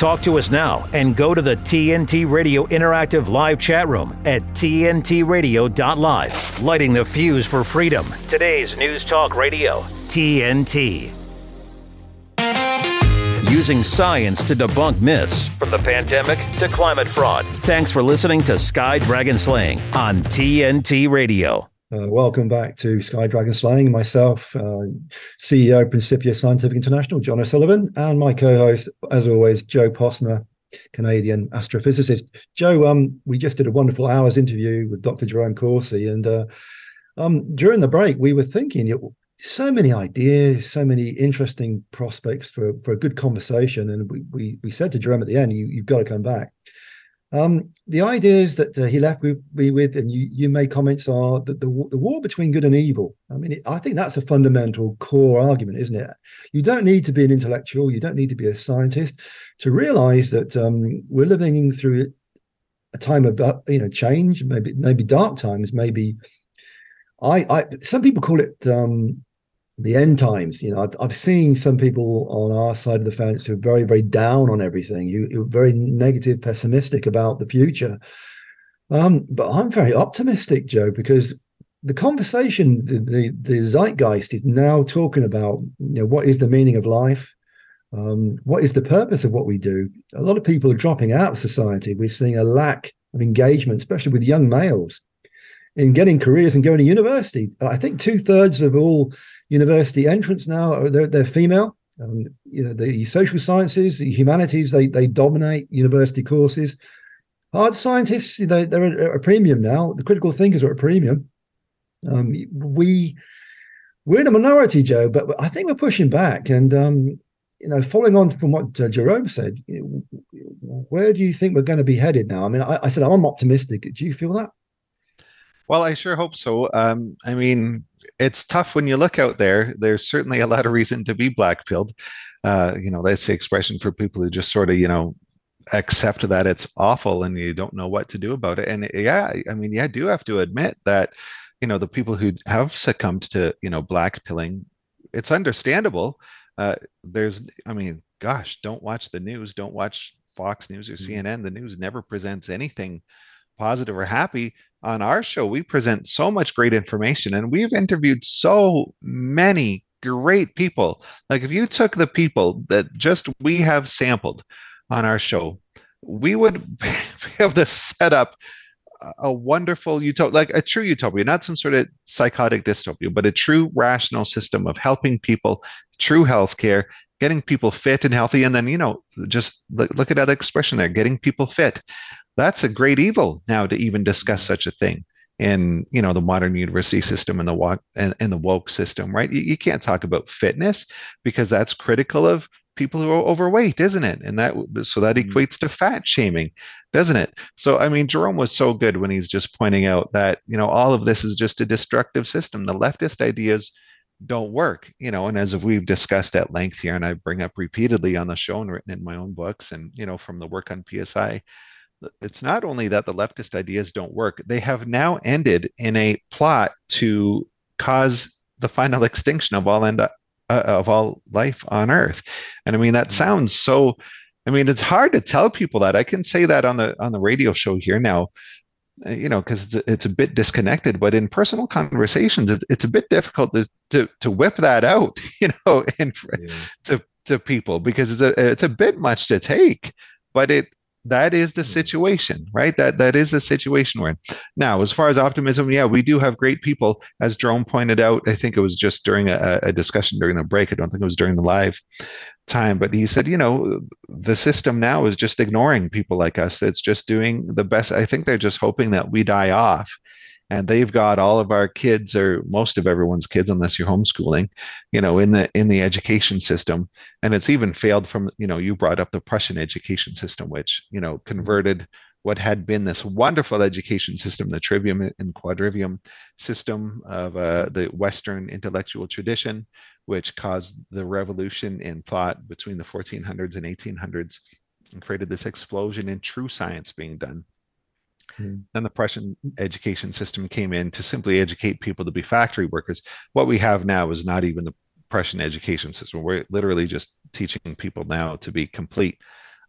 Talk to us now and go to the TNT Radio Interactive Live chat room at tntradio.live. Lighting the fuse for freedom. Today's News Talk Radio, TNT. Using science to debunk myths from the pandemic to climate fraud. Thanks for listening to Sky Dragon Slaying on TNT Radio. Uh, welcome back to Sky Dragon Slaying. Myself, uh, CEO Principia Scientific International, John O'Sullivan, and my co-host, as always, Joe Postma, Canadian astrophysicist. Joe, um, we just did a wonderful hours interview with Dr. Jerome Corsi, and uh, um, during the break, we were thinking so many ideas, so many interesting prospects for for a good conversation, and we we, we said to Jerome at the end, you, you've got to come back. Um, the ideas that uh, he left me with, and you, you made comments, are that the, the war between good and evil. I mean, it, I think that's a fundamental core argument, isn't it? You don't need to be an intellectual, you don't need to be a scientist to realize that um, we're living through a time of uh, you know change, maybe maybe dark times, maybe. I, I some people call it um, the end times. You know, I've, I've seen some people on our side of the fence who are very, very down on everything, who, who are very negative, pessimistic about the future. Um, but I'm very optimistic, Joe, because the conversation, the, the, the zeitgeist is now talking about, you know, what is the meaning of life? Um, what is the purpose of what we do? A lot of people are dropping out of society. We're seeing a lack of engagement, especially with young males, in getting careers and going to university. I think two thirds of all university entrants now they're, they're female. Um, you know, the social sciences, the humanities, they they dominate university courses. Hard scientists, they, they're at a premium now. The critical thinkers are at a premium. Um, we we're in a minority, Joe, but I think we're pushing back. And um, you know, following on from what uh, Jerome said, you know, where do you think we're going to be headed now? I mean, I, I, said I'm optimistic. Do you feel that? Well, I sure hope so. Um, I mean, it's tough when you look out there. There's certainly a lot of reason to be black pilled. Uh, you know, that's the expression for people who just sort of, you know, accept that it's awful and you don't know what to do about it. And yeah, I mean, yeah, I do have to admit that, you know, the people who have succumbed to, you know, black pilling, it's understandable. Uh, there's, I mean, gosh, don't watch the news, don't watch Fox News or mm-hmm. CNN. The news never presents anything positive or happy on our show, we present so much great information and we've interviewed so many great people. Like if you took the people that just we have sampled on our show, we would be able to set up a wonderful utopia, like a true utopia, not some sort of psychotic dystopia, but a true rational system of helping people, true healthcare, getting people fit and healthy. And then, you know, just look, look at that expression there, getting people fit that's a great evil now to even discuss such a thing in you know the modern university system and the walk and, and the woke system right you, you can't talk about fitness because that's critical of people who are overweight isn't it? And that so that mm-hmm. equates to fat shaming doesn't it? So i mean jerome was so good when he's just pointing out that you know all of this is just a destructive system. The leftist ideas don't work you know and as we've discussed at length here and i bring up repeatedly on the show and written in my own books and you know from the work on PSI it's not only that the leftist ideas don't work, they have now ended in a plot to cause the final extinction of all end uh, of all life on Earth. And I mean that mm-hmm. sounds so. I mean it's hard to tell people that. I can say that on the on the radio show here now, uh, you know, because it's, it's, a bit disconnected. But in personal conversations, it's, it's a bit difficult to, to to whip that out, you know, and yeah. to to people because it's a it's a bit much to take. But it that is the hmm. situation right? That that is the situation we're in. Now as far as optimism yeah we do have great people. As jerome pointed out i think it was just during a, a, discussion during the break. I don't think it was during the live time but he said you know the system now is just ignoring people like us. It's just doing the best. I think they're just hoping that we die off and they've got all of our kids or most of everyone's kids unless you're homeschooling you know in the in the education system. And it's even failed from you know you brought up the prussian education system which you know converted what had been this wonderful education system the trivium and quadrivium system of uh, the western intellectual tradition which caused the revolution in thought between the 1400s and 1800s and created this explosion in true science being done Mm. Then the Prussian education system came in to simply educate people to be factory workers. What we have now is not even the Prussian education system. We're literally just teaching people now to be complete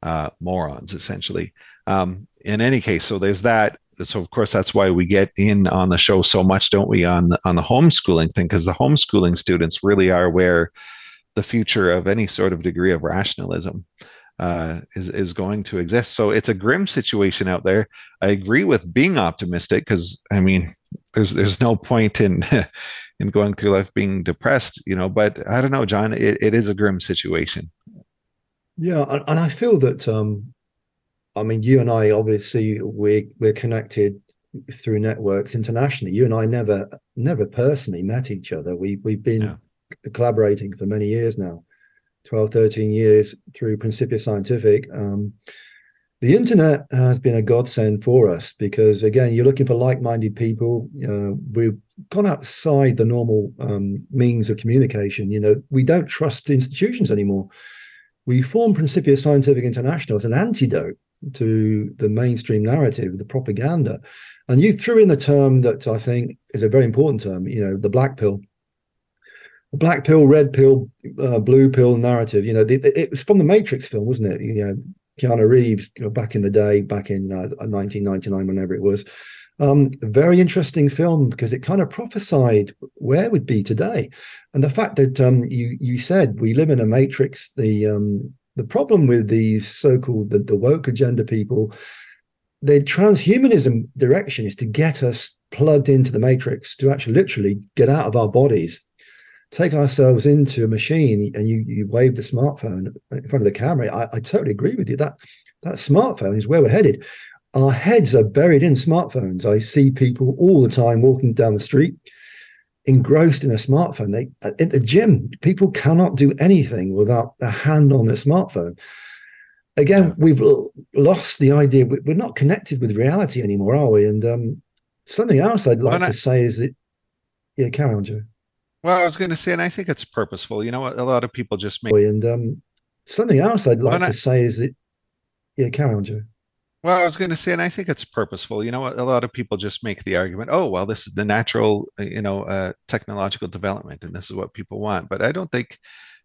uh, morons, essentially. Um, in any case, so there's that. So of course that's why we get in on the show so much, don't we, on the, on the homeschooling thing? Because the homeschooling students really are where the future of any sort of degree of rationalism uh, is is going to exist. So it's a grim situation out there. I agree with being optimistic because I mean, there's there's no point in in going through life being depressed, you know. But I don't know, John. It, it is a grim situation. Yeah, and I feel that um, I mean, you and I obviously we're we're connected through networks internationally. You and I never never personally met each other. We we've been yeah. collaborating for many years now, 12, 13 years through Principia Scientific. Um, the internet has been a godsend for us because again, you're looking for like-minded people. Uh, we've gone outside the normal um, means of communication. You know, we don't trust institutions anymore. We formed Principia Scientific International as an antidote to the mainstream narrative, the propaganda. And you threw in the term that I think is a very important term, you know, the black pill. The black pill, red pill, uh, blue pill narrative. You know, the, the, it was from the Matrix film, wasn't it? You know, Keanu Reeves you know, back in the day, back in uh, 1999, whenever it was. Um, very interesting film because it kind of prophesied where we'd be today, and the fact that um, you you said we live in a matrix. The um, the problem with these so-called the, the woke agenda people the transhumanism direction is to get us plugged into the matrix to actually literally get out of our bodies take ourselves into a machine and you you wave the smartphone in front of the camera I, I totally agree with you that that smartphone is where we're headed our heads are buried in smartphones i see people all the time walking down the street engrossed in a smartphone. They at the gym, people cannot do anything without a hand on their smartphone. Again, we've lost the idea. We're not connected with reality anymore, are we? And um, something else I'd like to say is that, yeah, carry on, Joe. Well, I was going to say, and I think it's purposeful. You know, a lot of people just make. And um, something else I'd like to I... say is that, yeah, carry on, Joe. Well, I was going to say, and I think it's purposeful. You know, a lot of people just make the argument, "Oh, well, this is the natural, uh, you know, uh, technological development, and this is what people want." But I don't think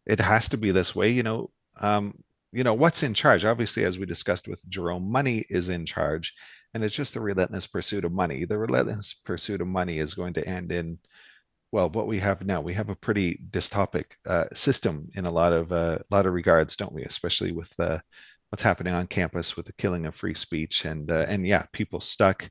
it has to be this way. You know, um, you know, what's in charge? Obviously, as we discussed with Jerome, money is in charge, and it's just the relentless pursuit of money. The relentless pursuit of money is going to end in, well, what we have now. We have a pretty dystopic uh, system in a lot of uh, lot of regards, don't we? Especially with uh, what's happening on campus with the killing of free speech and uh, and yeah people stuck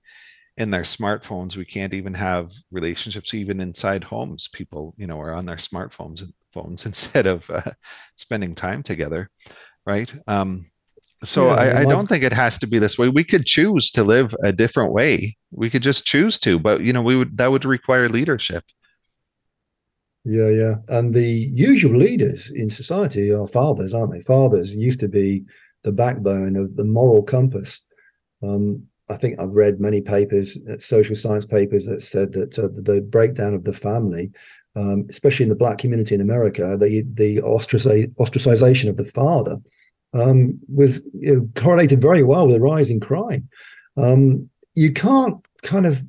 in their smartphones. We can't even have relationships even inside homes. People you know are on their smartphones phones instead of uh, spending time together right? Um, so yeah, I, I, don't think it has to be this way. We could choose to live a different way. We could just choose to but you know we would that would require leadership yeah yeah and the usual leaders in society are fathers aren't they fathers used to be the backbone of the moral compass. Um, I think I've read many papers, uh, social science papers, that said that uh, the breakdown of the family, um, especially in the black community in America, the the ostracization of the father um, was you know, correlated very well with a rise in crime. Um, you can't kind of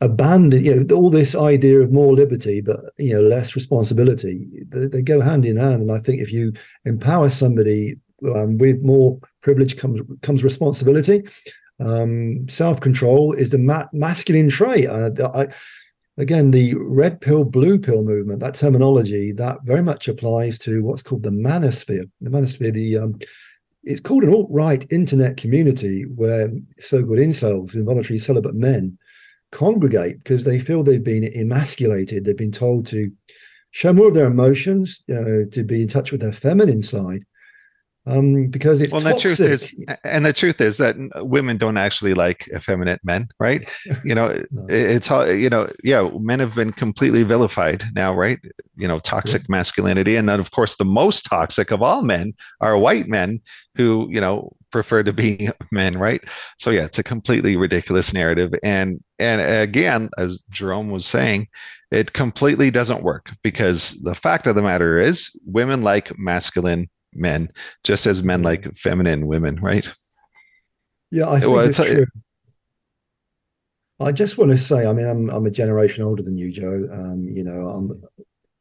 abandon you know all this idea of more liberty but you know less responsibility they, they go hand in hand and i think if you empower somebody um, with more privilege comes comes responsibility. Um, Self control is a ma- masculine trait. Uh, I, again, the red pill, blue pill movement, that terminology, that very much applies to what's called the manosphere. The manosphere, the um, it's called an alt-right internet community where so-called incels, involuntary celibate men, congregate because they feel they've been emasculated. They've been told to show more of their emotions, uh, to be in touch with their feminine side, um, because it's well, toxic. the truth is, and the truth is that women don't actually like effeminate men, right? You know, no. it's all you know, yeah, men have been completely vilified now, right? You know, toxic yeah. masculinity, and then of course the most toxic of all men are white men who you know prefer to be men, right? So yeah, it's a completely ridiculous narrative, and and again, as Jerome was saying, it completely doesn't work because the fact of the matter is, women like masculine men, just as men like feminine women, right? Yeah, I think well, it's, it's true. I just want to say, I mean, I'm I'm a generation older than you, Joe. Um, you know, I'm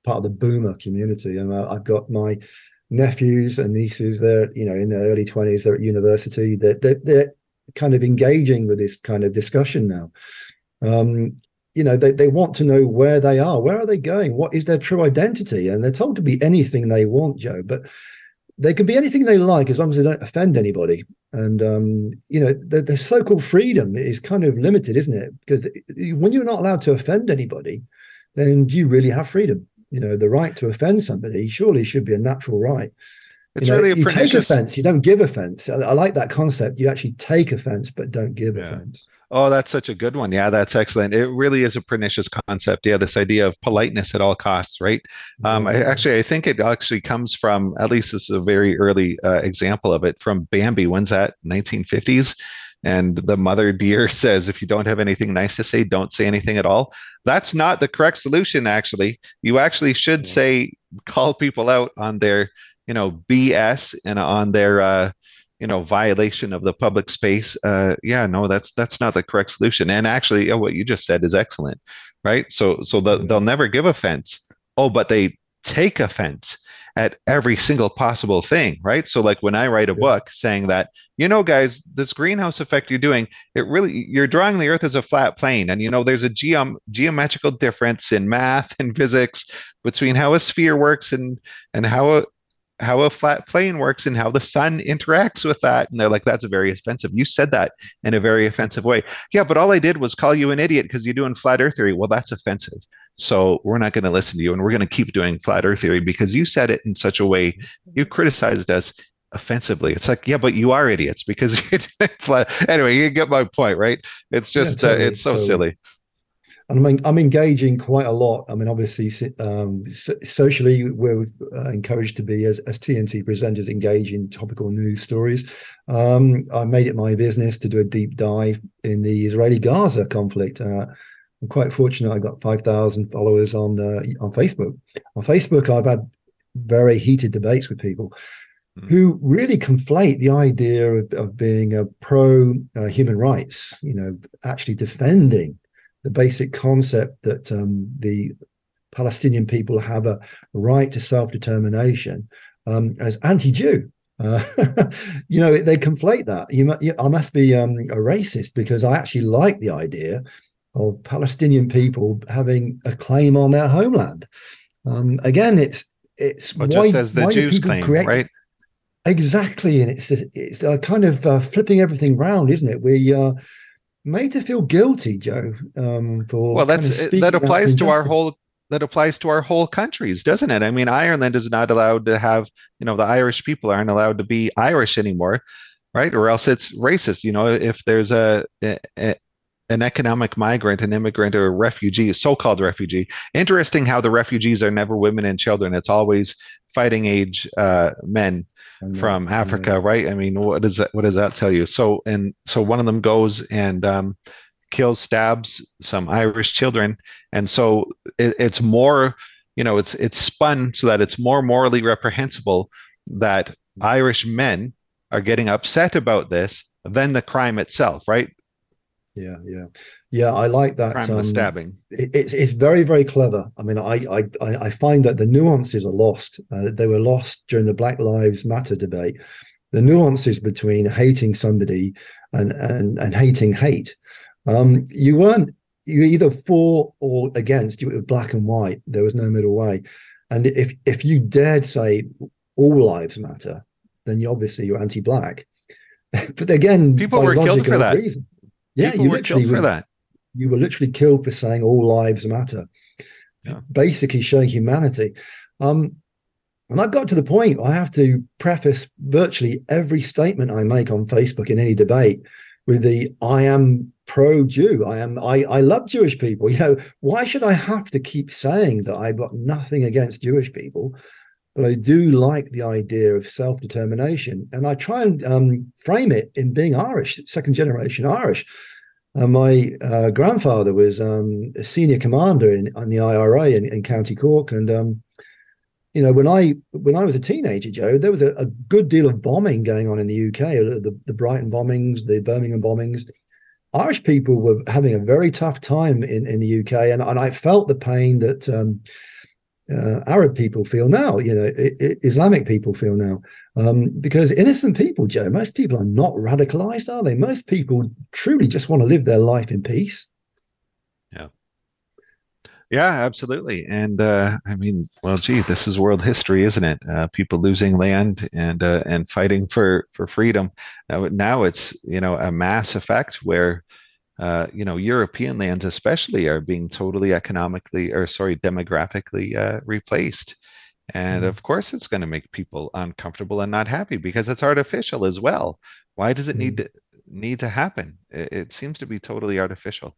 part of the boomer community, and I've got my nephews and nieces. They're you know in their early twenties. They're at university. They're, they're, they're kind of engaging with this kind of discussion now. Um, you know, they, they want to know where they are. Where are they going? What is their true identity? And they're told to be anything they want, Joe. But they can be anything they like as long as they don't offend anybody. And um, you know, the, the, so-called freedom is kind of limited, isn't it? Because when you're not allowed to offend anybody, then do you really have freedom? You know, the right to offend somebody surely should be a natural right. It's you know, really you take offense, you don't give offense. I, I, like that concept. You actually take offense, but don't give yeah. offense. Oh, that's such a good one. Yeah, that's excellent. It really is a pernicious concept. Yeah, this idea of politeness at all costs, right? Um, I, actually, I think it actually comes from, at least this is a very early uh, example of it, from Bambi. When's that? 1950s. And the mother deer says, if you don't have anything nice to say, don't say anything at all. That's not the correct solution, actually. You actually should say, call people out on their, you know, BS and on their, uh, you know violation of the public space uh yeah no that's that's not the correct solution. And actually what you just said is excellent right? So so the, they'll never give offense. Oh but they take offense at every single possible thing right? So like when i write a yeah. book saying that you know guys this greenhouse effect you're doing it really you're drawing the earth as a flat plane. And you know there's a geom- geometrical difference in math and physics between how a sphere works and and how a how a flat plane works and how the sun interacts with that. And they're like, that's very offensive. You said that in a very offensive way. Yeah, but all I did was call you an idiot because you're doing flat earth theory. Well, that's offensive. So we're not going to listen to you and we're going to keep doing flat earth theory because you said it in such a way, you criticized us offensively. It's like, yeah, but you are idiots because doing flat. Anyway, you get my point, right? It's just, yeah, totally, uh, it's so totally. silly and I'm, I'm engaging quite a lot. I mean, obviously, um, socially, we're uh, encouraged to be as, as TNT presenters engage in topical news stories. Um, I made it my business to do a deep dive in the Israeli-Gaza conflict. Uh, I'm quite fortunate. I got 5,000 followers on uh, on Facebook. On Facebook, I've had very heated debates with people mm. who really conflate the idea of, of being a pro uh, human rights. You know, actually defending the basic concept that um, the Palestinian people have a right to self determination um, as anti Jew. Uh, you know, they conflate that. You, I must be um, a racist because I actually like the idea of Palestinian people having a claim on their homeland. Um, again, it's it's well, why, just as the Jews claim, create, right? Exactly, and it's it's a kind of uh, flipping everything round, isn't it? We uh, made to feel guilty, Joe. Um, for well, that's kind of that applies to our whole that applies to our whole countries, doesn't it? I mean, Ireland is not allowed to have, you know, the Irish people aren't allowed to be Irish anymore, right? Or else it's racist. You know, if there's a, a, a an economic migrant, an immigrant, or a refugee, so-called refugee. Interesting how the refugees are never women and children. It's always fighting age uh, men from Africa, right? I mean, what does that what does that tell you? So and so one of them goes and um, kills, stabs some Irish children, and so it, it's more, you know, it's it's spun so that it's more morally reprehensible that Irish men are getting upset about this than the crime itself, right? Yeah, yeah. Yeah, I like that. Um, stabbing. It, it's it's very very clever. I mean, I I I find that the nuances are lost. Uh, they were lost during the Black Lives Matter debate. The nuances between hating somebody and and and hating hate. Um, you weren't you either for or against. You were black and white. There was no middle way. And if if you dared say all lives matter, then you obviously you're anti-black. but again, people were killed for that. Reason, yeah, people you were killed for that you were literally killed for saying all lives matter, yeah. basically showing humanity. Um, and I've got to the point I have to preface virtually every statement I make on Facebook in any debate with the I am pro Jew. I am I, I love Jewish people. You know, why should I have to keep saying that I've got nothing against Jewish people? But I do like the idea of self-determination. And I try and um, frame it in being Irish, second generation Irish. Uh, my uh, grandfather was um, a senior commander in the IRA in, in County Cork, and um, you know when I when I was a teenager, Joe, there was a, a good deal of bombing going on in the UK. The, the Brighton bombings, the Birmingham bombings. Irish people were having a very tough time in, in the UK, and, and I felt the pain that um, uh, Arab people feel now, you know, I- I- Islamic people feel now. Um, because innocent people, Joe, most people are not radicalized, are they? Most people truly just want to live their life in peace. Yeah. Yeah, absolutely. And uh, I mean, well, gee, this is world history, isn't it? Uh, people losing land and uh, and fighting for for freedom. Now, now it's you know a mass effect where uh, you know, European lands especially are being totally economically or sorry, demographically uh, replaced. And Mm. of course, it's going to make people uncomfortable and not happy because it's artificial as well. Why does it need Mm. to need to happen? It, it seems to be totally artificial.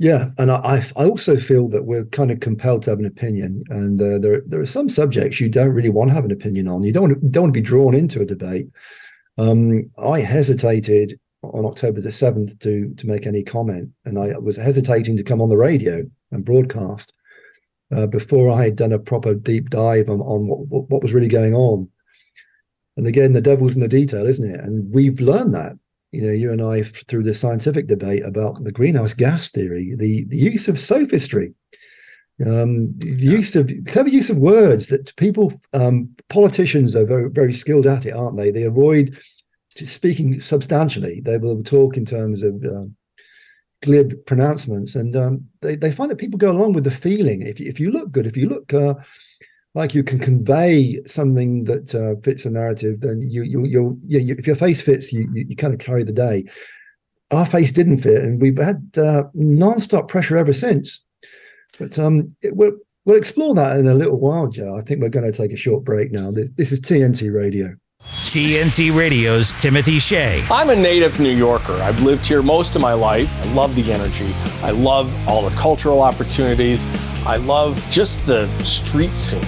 Yeah, and I, I I also feel that we're kind of compelled to have an opinion, and uh, there there are some subjects you don't really want to have an opinion on. You don't want to, don't want to be drawn into a debate. Um, I hesitated on October the seventh to to make any comment, and I was hesitating to come on the radio and broadcast uh, before I had done a proper deep dive on, on what, what what was really going on. And again, the devil's in the detail, isn't it? And we've learned that you know, you and I through the scientific debate about the greenhouse gas theory, the, the use of sophistry, um, the use of clever use of words that people, um, politicians are very, very skilled at it, aren't they? They avoid speaking substantially. They will talk in terms of um, glib pronouncements, and um, they, they find that people go along with the feeling. If, if you look good, if you look uh, like you can convey something that uh, fits a narrative, then you you you, you if your face fits, you, you, you kind of carry the day. Our face didn't fit, and we've had uh, non-stop pressure ever since. But um, it, we'll we'll explore that in a little while, Joe. I think we're going to take a short break now. This, this is TNT Radio. TNT Radio's Timothy Shea. I'm a native New Yorker. I've lived here most of my life. I love the energy. I love all the cultural opportunities. I love just the street scene.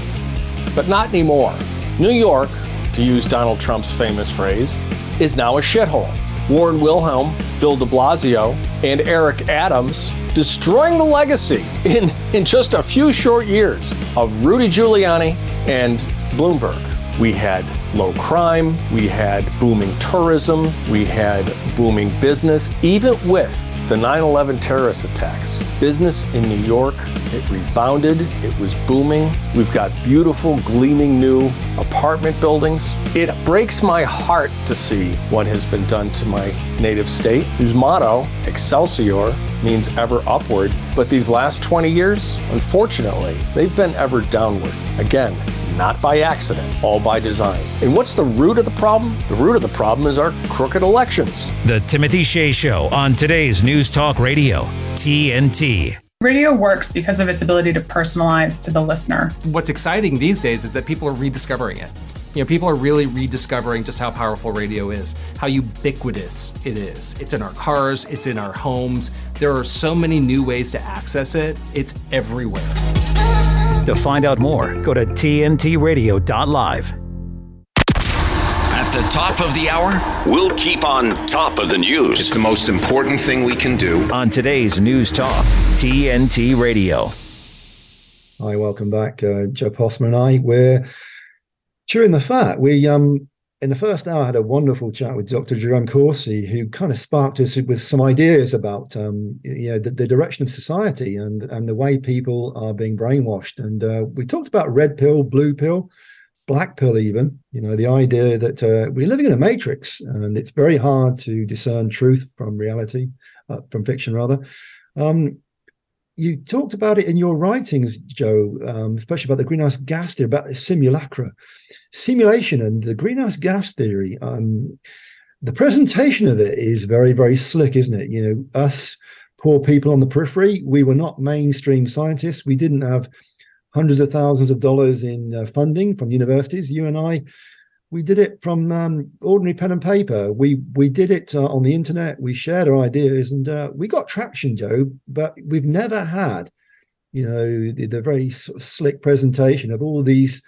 But not anymore. New York, to use Donald Trump's famous phrase, is now a shithole. Warren Wilhelm, Bill de Blasio, and Eric Adams destroying the legacy in, in just a few short years of Rudy Giuliani and Bloomberg. We had low crime, we had booming tourism, we had booming business, even with the 9 11 terrorist attacks. Business in New York, it rebounded, it was booming. We've got beautiful, gleaming new apartment buildings. It breaks my heart to see what has been done to my native state, whose motto, Excelsior, means ever upward. But these last 20 years, unfortunately, they've been ever downward. Again, not by accident, all by design. And what's the root of the problem? The root of the problem is our crooked elections. The Timothy Shea Show on today's News Talk Radio, TNT. Radio works because of its ability to personalize to the listener. What's exciting these days is that people are rediscovering it. You know, people are really rediscovering just how powerful radio is, how ubiquitous it is. It's in our cars, it's in our homes. There are so many new ways to access it. It's everywhere. To find out more, go to TNTRadio.live. At the top of the hour, we'll keep on top of the news. It's the most important thing we can do. On today's News Talk, TNT Radio. Hi, welcome back, uh, Joe Postma and I. We're chewing the fat. We um in the first hour I had a wonderful chat with Dr. Jerome Corsi, who kind of sparked us with some ideas about um you know the, the direction of society and and the way people are being brainwashed. And uh, we talked about red pill, blue pill, black pill, even. You know the idea that uh, we're living in a matrix and it's very hard to discern truth from reality, uh, from fiction rather. Um, you talked about it in your writings, Joe, um, especially about the greenhouse gas theory, about the simulacra, simulation, and the greenhouse gas theory. Um, the presentation of it is very, very slick, isn't it? You know, us poor people on the periphery, we were not mainstream scientists. We didn't have hundreds of thousands of dollars in uh, funding from universities. You and I, we did it from um, ordinary pen and paper. We we did it uh, on the internet. We shared our ideas, and uh, we got traction, Joe. But we've never had, you know, the, the very sort of slick presentation of all these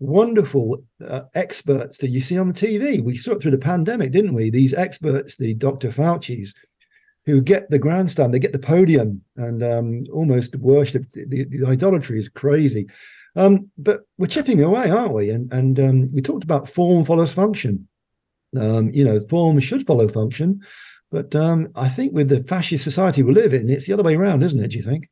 wonderful uh, experts that you see on the TV. We saw it through the pandemic, didn't we? These experts, the Dr. Fauci's, who get the grandstand, they get the podium, and um, almost worship. The, the idolatry is crazy. Um, but we're chipping away, aren't we? And and um, we talked about form follows function. Um, you know, form should follow function, but um, I think with the fascist society we live in, it's the other way around, isn't it? Do you think?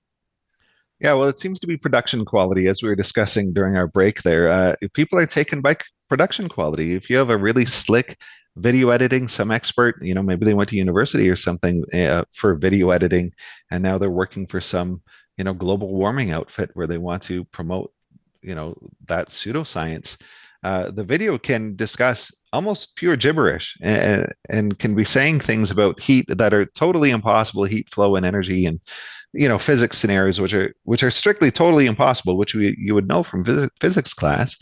Yeah, well, it seems to be production quality, as we were discussing during our break there. Uh, people are taken by production quality. If you have a really slick video editing, some expert, you know, maybe they went to university or something uh, for video editing, and now they're working for some, you know, global warming outfit where they want to promote, you know, that pseudoscience. Uh, the video can discuss almost pure gibberish and, and can be saying things about heat that are totally impossible, heat flow and energy and you know physics scenarios which are which are strictly totally impossible which we you would know from phys- physics class.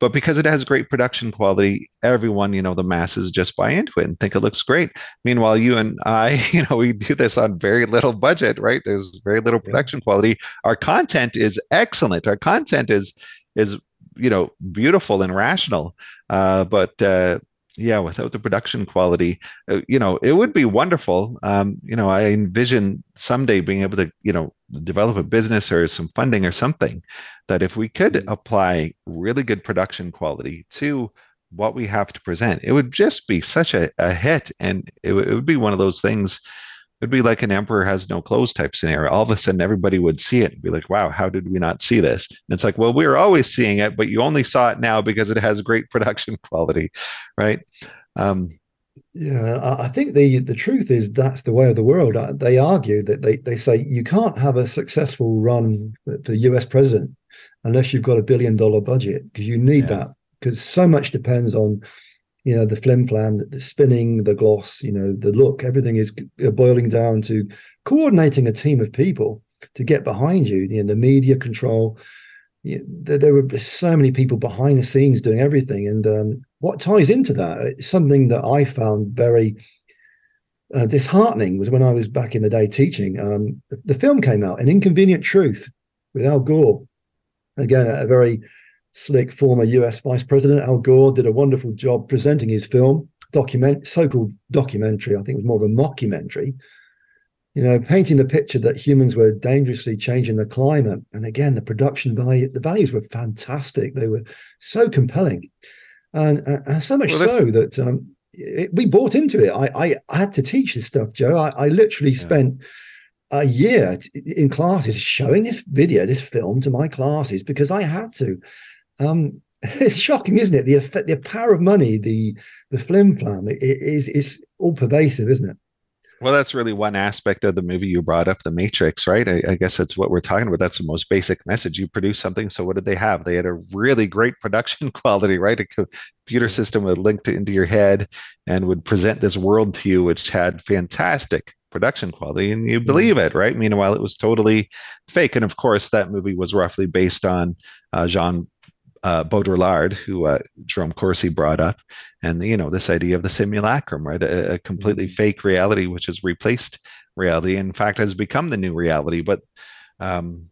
But because it has great production quality everyone you know the masses just buy into it and think it looks great. Meanwhile you and i you know we do this on very little budget right? There's very little production quality. Our content is excellent. Our content is is you know beautiful and rational. Uh, but uh, yeah, without the production quality, uh, you know, it would be wonderful. Um, you know, I envision someday being able to, you know, develop a business or some funding or something that if we could mm-hmm. apply really good production quality to what we have to present, it would just be such a, a hit. And it, w- it would be one of those things It'd be like an emperor has no clothes type scenario. All of a sudden, everybody would see it and be like, wow, how did we not see this? And it's like, well, we were always seeing it, but you only saw it now because it has great production quality, right? Um, yeah, I think the the truth is that's the way of the world. Uh, they argue that they, they say you can't have a successful run for US president unless you've got a billion dollar budget because you need yeah. that because so much depends on you know the flim flam the, spinning the gloss you know the look everything is boiling down to coordinating a team of people to get behind you you know the media control. You know, there, there were so many people behind the scenes doing everything and um, what ties into that it's something that i found very uh, disheartening was when i was back in the day teaching um, the film came out an inconvenient truth with al gore. Again a very slick former US Vice President Al Gore did a wonderful job presenting his film, document so-called documentary. I think it was more of a mockumentary. You know, painting the picture that humans were dangerously changing the climate. And again, the production value, the values were fantastic. They were so compelling, and, and so much well, so that um, it, we bought into it. I, I, I had to teach this stuff, Joe. I, I literally yeah. spent a year in classes showing this video, this film to my classes because I had to. Um, it's shocking, isn't it? The effect, the power of money, the the flim flam, it, it is is all pervasive, isn't it? Well, that's really one aspect of the movie you brought up, The Matrix, right? I, I, guess that's what we're talking about. That's the most basic message. You produce something. So, what did they have? They had a really great production quality, right? A computer system would link to, into your head and would present this world to you, which had fantastic production quality, and you mm-hmm. believe it, right? Meanwhile, it was totally fake. And of course, that movie was roughly based on uh, Jean uh, Baudrillard, who uh, Jerome Corsi brought up, and you know this idea of the simulacrum, right? A, a, completely mm-hmm. fake reality which has replaced reality. In fact, has become the new reality. But um,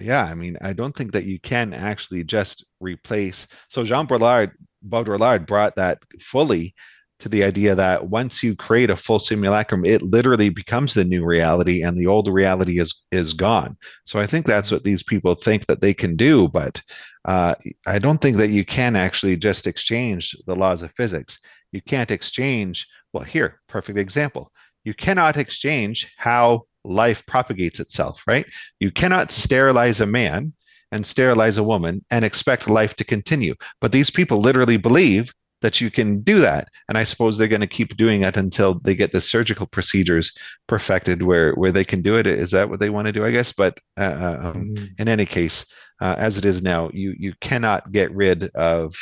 yeah, I mean, I don't think that you can actually just replace. So Jean Baudrillard, Baudrillard brought that fully to the idea that once you create a full simulacrum, it literally becomes the new reality, and the old reality is is gone. So I think that's what these people think that they can do, but uh, I don't think that you can actually just exchange the laws of physics. You can't exchange. Well, here, perfect example. You cannot exchange how life propagates itself, right? You cannot sterilize a man and sterilize a woman and expect life to continue. But these people literally believe that you can do that and i suppose they're going to keep doing it until they get the surgical procedures perfected where where they can do it is that what they want to do i guess but uh, uh um, mm-hmm. in any case uh, as it is now you you cannot get rid of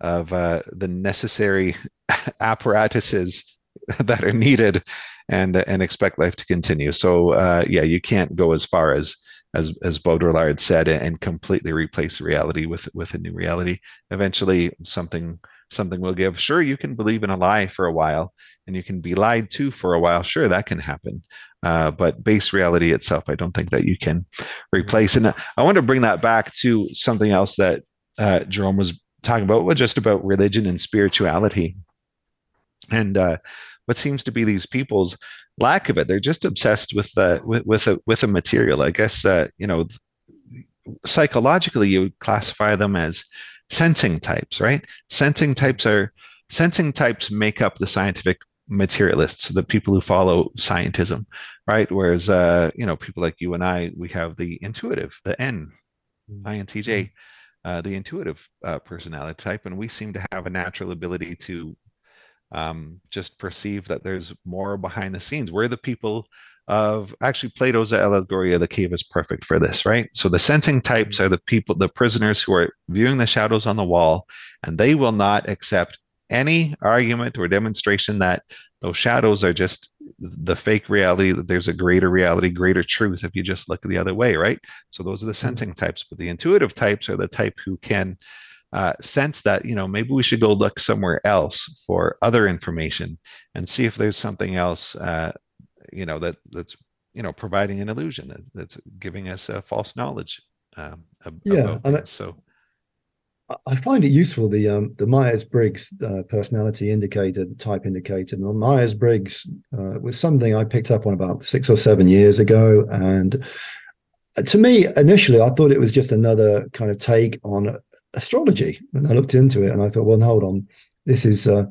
of uh, the necessary apparatuses that are needed and and expect life to continue so uh, yeah you can't go as far as as as Baudrillard said, and completely replace reality with with a new reality. Eventually, something something will give. Sure, you can believe in a lie for a while and you can be lied to for a while. Sure, that can happen. Uh, but base reality itself, I don't think that you can replace. And I want to bring that back to something else that uh, Jerome was talking about, was just about religion and spirituality. And uh, what seems to be these people's lack of it. They're just obsessed with the with, with a with a material. I guess uh, you know psychologically you would classify them as sensing types, right? Sensing types are sensing types make up the scientific materialists, the people who follow scientism, right? Whereas, uh, you know, people like you and I, we have the intuitive, the N, mm-hmm. INTJ, uh, the intuitive uh, personality type, and we seem to have a natural ability to um, just perceive that there's more behind the scenes. We're the people of actually Plato's allegory of the cave is perfect for this, right? So the sensing types are the people, the prisoners who are viewing the shadows on the wall, and they will not accept any argument or demonstration that those shadows are just the fake reality, that there's a greater reality, greater truth if you just look the other way, right? So those are the hmm. sensing types, but the intuitive types are the type who can uh, sense that, you know, maybe we should go look somewhere else for other information and see if there's something else uh, you know that that's you know providing an illusion that, that's giving us a false knowledge um, yeah and I, so I find it useful the um, the Myers Briggs uh, personality indicator, the type indicator. The Myers Briggs uh, was something I picked up on about six or seven years ago, and uh, to me, initially, I thought it was just another kind of take on astrology. And I looked into it, and I thought, well, hold on, this is uh,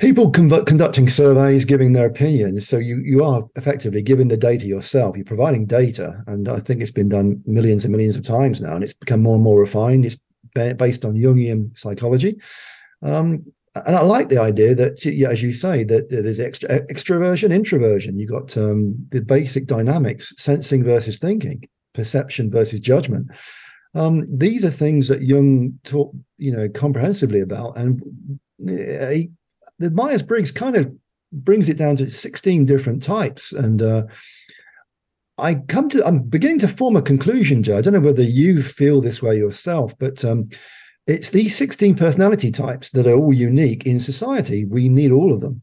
people conducting surveys giving their opinions. So you you are effectively giving the data yourself. You're providing data and i think it's been done millions and millions of times now and it's become more and more refined. It's based on jungian psychology. Um, and i like the idea that as you say that there's extra, extroversion introversion. You've got um, the basic dynamics sensing versus thinking perception versus judgment. Um, these are things that Jung talked, you know, comprehensively about, and he the Myers Briggs kind of brings it down to 16 different types. And uh, I come to, I'm beginning to form a conclusion, Joe. I don't know whether you feel this way yourself, but um, it's these 16 personality types that are all unique in society. We need all of them.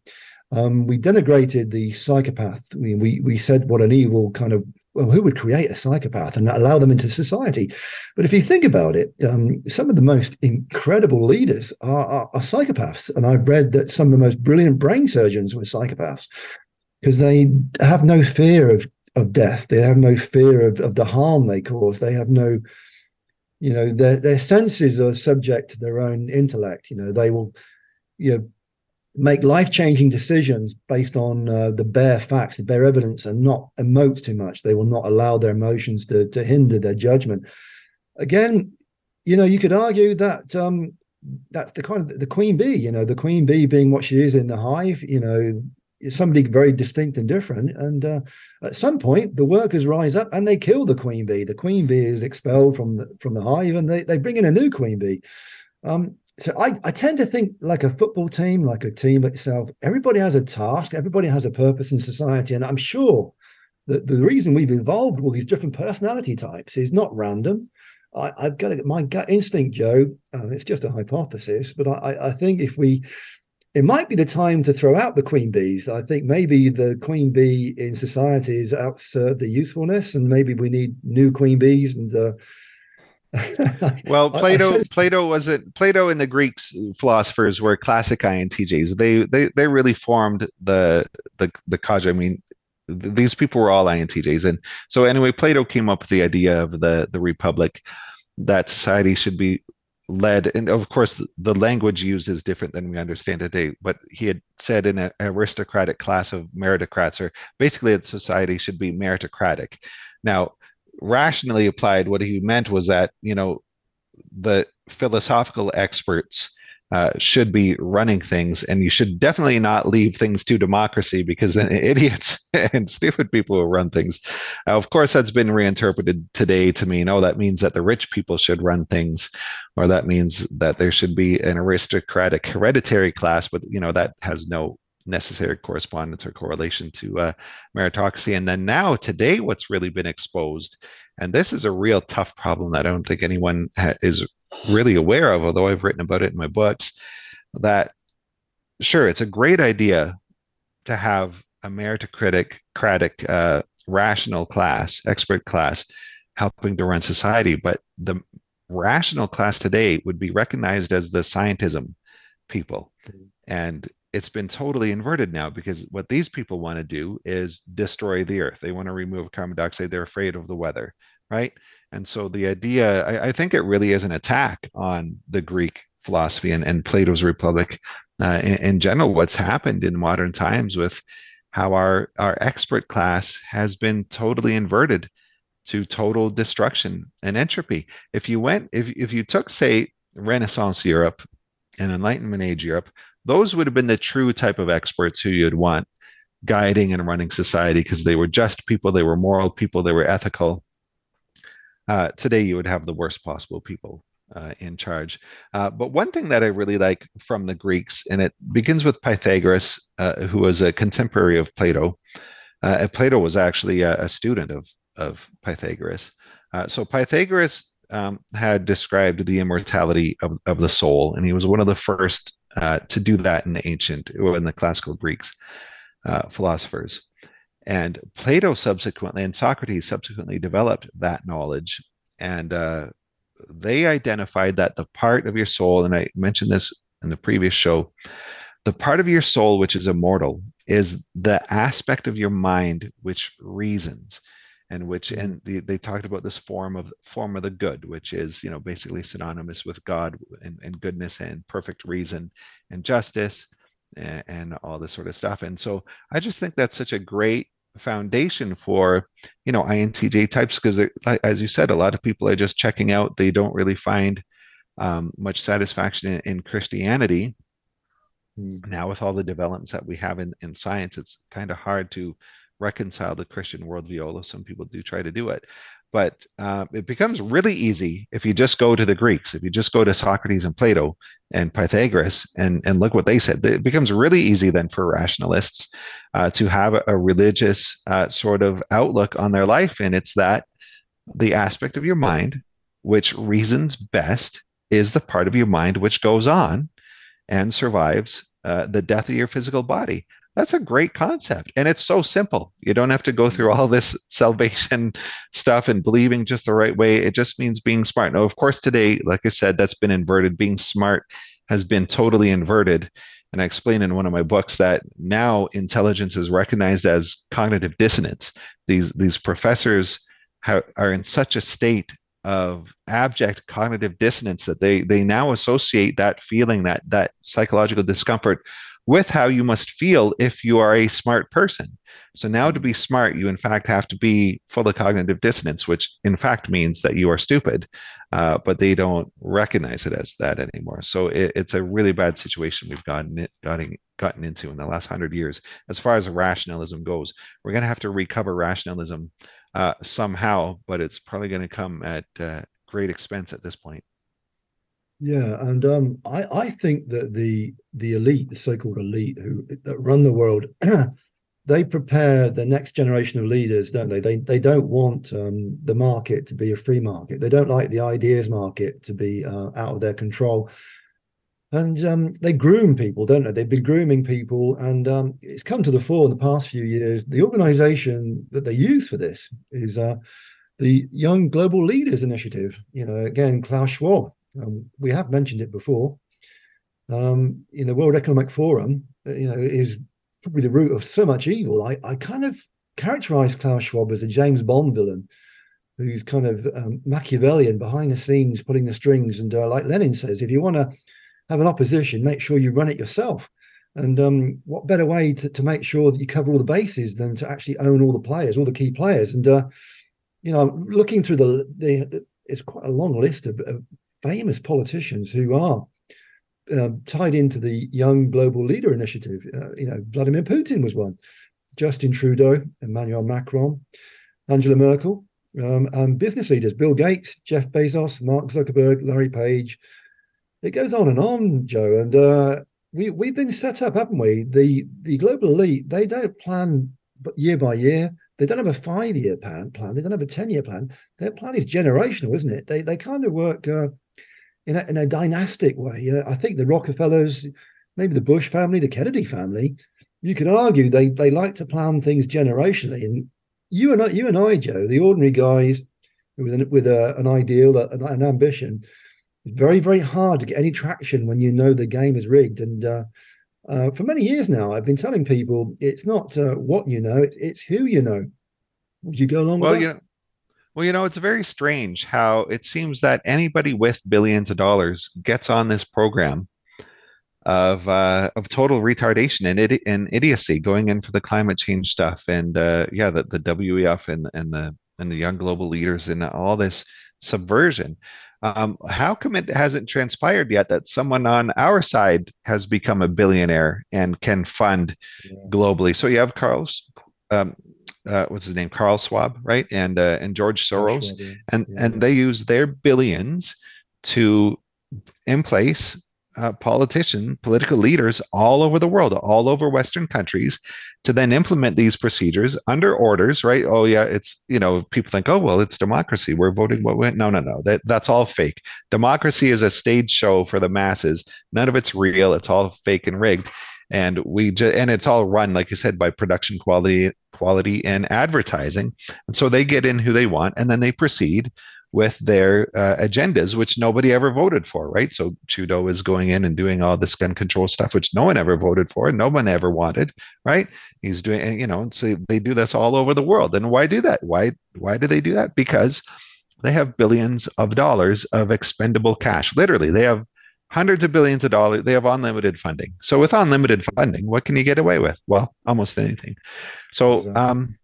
Um, we denigrated the psychopath. We, we we said what an evil kind of well, who would create a psychopath and allow them into society? But if you think about it, um, some of the most incredible leaders are, are, are, psychopaths, and I've read that some of the most brilliant brain surgeons were psychopaths because they have no fear of of death. They have no fear of, of the harm they cause. They have no, you know, their their senses are subject to their own intellect. You know, they will, you know make life changing decisions based on uh, the bare facts, the bare evidence, and not emote too much. They will not allow their emotions to, to hinder their judgment. Again, you know, you could argue that um, that's the kind of the queen bee, you know, the queen bee being what she is in the hive, you know, is somebody very distinct and different. And uh, at some point, the workers rise up and they kill the queen bee. The queen bee is expelled from the, from the hive and they, they bring in a new queen bee. Um, so I, I tend to think like a football team, like a team itself, everybody has a task, everybody has a purpose in society. And I'm sure that the reason we've evolved all these different personality types is not random. I, have got my gut instinct, Joe. Uh, it's just a hypothesis, but I, I think if we, it might be the time to throw out the queen bees. I think maybe the queen bee in society is outserved the usefulness, and maybe we need new queen bees and uh, well, Plato, Plato wasn't Plato and the Greeks philosophers were classic INTJs. They they they really formed the the the cadre. I mean, th- these people were all INTJs, and so anyway, Plato came up with the idea of the the republic that society should be led, and of course, the, the language used is different than we understand today. But he had said in an aristocratic class of meritocrats, or basically, that society should be meritocratic. Now, rationally applied, what he meant was that you know the philosophical experts uh, should be running things, and you should definitely not leave things to democracy because then idiots and stupid people will run things. Uh, of course, that's been reinterpreted today to mean, oh, that means that the rich people should run things, or that means that there should be an aristocratic hereditary class, but you know that has no necessary correspondence or correlation to uh, meritocracy. And then now, today, what's really been exposed, and this is a real tough problem that I don't think anyone ha- is really aware of, although I've written about it in my books, that sure, it's a great idea to have a meritocratic, uh, rational class, expert class, helping to run society, but the rational class today would be recognized as the scientism people. Mm-hmm. And it's been totally inverted now because what these people want to do is destroy the earth. They want to remove carbon dioxide. They're afraid of the weather, right? And so the idea, I, I think it really is an attack on the Greek philosophy and, and Plato's Republic. Uh, in, in, general, what's happened in modern times with how our, our expert class has been totally inverted to total destruction and entropy. If you went, if, if you took, say, Renaissance Europe and Enlightenment Age Europe, those would have been the true type of experts who you'd want guiding and running society because they were just people, they were moral people, they were ethical. Uh, today, you would have the worst possible people uh, in charge. Uh, but one thing that I really like from the Greeks, and it begins with Pythagoras, uh, who was a contemporary of Plato. Uh, Plato was actually a, a, student of, of Pythagoras. Uh, so Pythagoras um, had described the immortality of, of the soul, and he was one of the first uh, to do that in the ancient, or in the classical Greeks philosophers. And Plato subsequently, and Socrates subsequently developed that knowledge and uh, they identified that the part of your soul, and I mentioned this in the previous show, the part of your soul which is immortal is the aspect of your mind which reasons and which mm-hmm. and they, they talked about this form of form of the good which is you know basically synonymous with god and, and goodness and perfect reason and justice and, and all this sort of stuff and so i just think that's such a great foundation for you know intj types because as you said a lot of people are just checking out they don't really find um, much satisfaction in, in christianity mm. now with all the developments that we have in, in science it's kind of hard to reconcile the christian worldview although some people do try to do it but uh, it becomes really easy if you just go to the Greeks, if you just go to Socrates and Plato and Pythagoras and, and look what they said. It becomes really easy then for rationalists uh, to have a, religious uh, sort of outlook on their life. And it's that the aspect of your mind which reasons best is the part of your mind which goes on and survives uh, the death of your physical body. That's a great concept. And it's so simple. You don't have to go through all this salvation stuff and believing just the right way. It just means being smart. Now, of course, today, like I said, that's been inverted. Being smart has been totally inverted. And I explain in one of my books that now intelligence is recognized as cognitive dissonance. These, these professors ha- are in such a state of abject cognitive dissonance that they they now associate that feeling that that psychological discomfort with how you must feel if you are a smart person. So now to be smart, you in fact have to be full of cognitive dissonance, which in fact means that you are stupid, uh, but they don't recognize it as that anymore. So it, it's a really bad situation we've gotten it, gotten gotten into in the last hundred years as far as rationalism goes. We're going to have to recover rationalism uh, somehow, but it's probably going to come at uh, great expense at this point. Yeah, and um, I I think that the the elite, the so-called elite who that run the world, they prepare the next generation of leaders, don't they? They they don't want um, the market to be a free market. They don't like the ideas market to be uh, out of their control, and um, they groom people, don't they? They've been grooming people, and um, it's come to the fore in the past few years. The organisation that they use for this is uh, the Young Global Leaders Initiative. You know, again, Klaus Schwab um, we have mentioned it before. Um, in the World Economic Forum, uh, you know, is probably the root of so much evil. I, I kind of characterize Klaus Schwab as a James Bond villain who's kind of um, Machiavellian behind the scenes, pulling the strings. And uh, like Lenin says, if you want to have an opposition, make sure you run it yourself. And um, what better way to, to make sure that you cover all the bases than to actually own all the players, all the key players? And uh, you know, looking through the, the, the it's quite a long list of, of famous politicians who are uh, tied into the Young Global Leader Initiative. Uh, you know, Vladimir Putin was one, Justin Trudeau, Emmanuel Macron, Angela Merkel, um, and business leaders Bill Gates, Jeff Bezos, Mark Zuckerberg, Larry Page. It goes on and on, Joe. And uh, we we've been set up, haven't we? The the global elite they don't plan year by year. They don't have a five year plan. Plan. They don't have a ten year plan. Their plan is generational, isn't it? They they kind of work uh, in a, in a dynastic way. Uh, I think the Rockefellers, maybe the Bush family, the Kennedy family, you could argue they they like to plan things generationally. And you and I, you and I, Joe, the ordinary guys with an, with a, an ideal, an, an ambition, it's very very hard to get any traction when you know the game is rigged. And uh, uh, for many years now, I've been telling people it's not uh, what you know, it's, it's who you know. Would you go along well, with that? Well, you know, it's very strange how it seems that anybody with billions of dollars gets on this program of uh, of total retardation and, idi- and idiocy going in for the climate change stuff and uh, yeah the, the WEF and and the and the young global leaders and all this subversion um, how come it hasn't transpired yet that someone on our side has become a billionaire and can fund Yeah. globally so you have Carlos um, uh, what's his name? Carl Schwab right? And uh, and George Soros. Sure, yeah. and Yeah. and they use their billions to in place uh, politician political leaders all over the world all over western countries to then implement these procedures under orders right? Oh yeah it's you know people think oh well it's democracy. We're voting what we no no no. That, that's all fake. Democracy is a stage show for the masses. None of it's real. It's all fake and rigged. And we just and it's all run like you said by production quality quality in advertising and so they get in who they want and then they proceed with their uh, agendas, which nobody ever voted for, right? So Trudeau is going in and doing all this gun control stuff, which no one ever voted for, no one ever wanted, right? He's doing, you know, so they do this all over the world. And why do that? Why why do they do that? Because they have billions of dollars of expendable cash. Literally, they have hundreds of billions of dollars. They have unlimited funding. So with unlimited funding, what can you get away with? Well, almost anything. So um,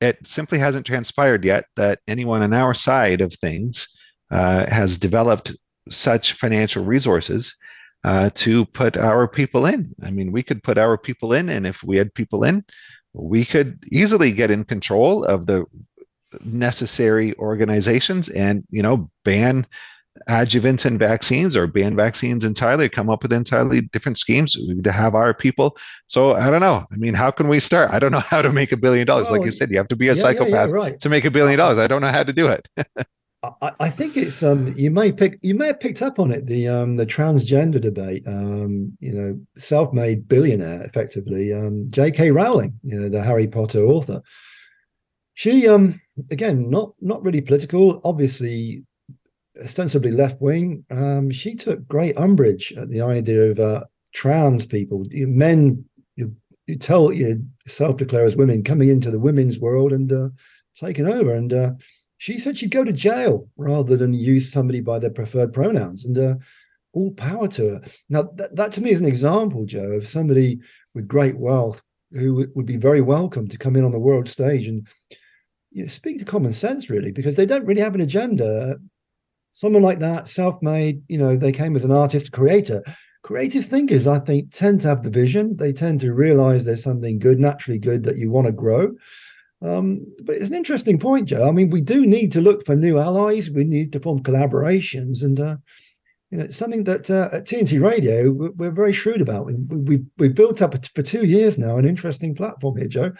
it simply hasn't transpired yet that anyone on our side of things uh, has developed such financial resources uh, to put our people in. I mean, we could put our people in, and if we had people in, we could easily get in control of the necessary organizations and you know ban adjuvants and vaccines or ban vaccines entirely come up with entirely different schemes to have our people. So i don't know. I mean how can we start? I don't know how to make a billion dollars. Like you said you have to be a yeah, yeah, yeah, psychopath right. to make a billion dollars. I don't know how to do it. I, I think it's um you may pick you may have picked up on it the um the transgender debate um you know self-made billionaire effectively um J.K. Rowling you know the Harry Potter author. She um again not not really political. Obviously ostensibly left wing um she took great umbrage at the idea of uh trans people. Men you, you tell you self-declare as women coming into the women's world and uh, taking over. And uh she said she'd go to jail rather than use somebody by their preferred pronouns and uh, all power to her. Now that, that to me is an example joe of somebody with great wealth who would- would be very welcome to come in on the world stage and you know, speak to common sense really because they don't really have an agenda someone like that self-made you know they came as an artist creator creative thinkers i think tend to have the vision they tend to realize there's something good naturally good that you want to grow um, but it's an interesting point, Joe. I mean, we do need to look for new allies. We need to form collaborations, and uh, you know, it's something that uh, at TNT Radio we're, we're very shrewd about. We we we built up for two years now an interesting platform here, Joe.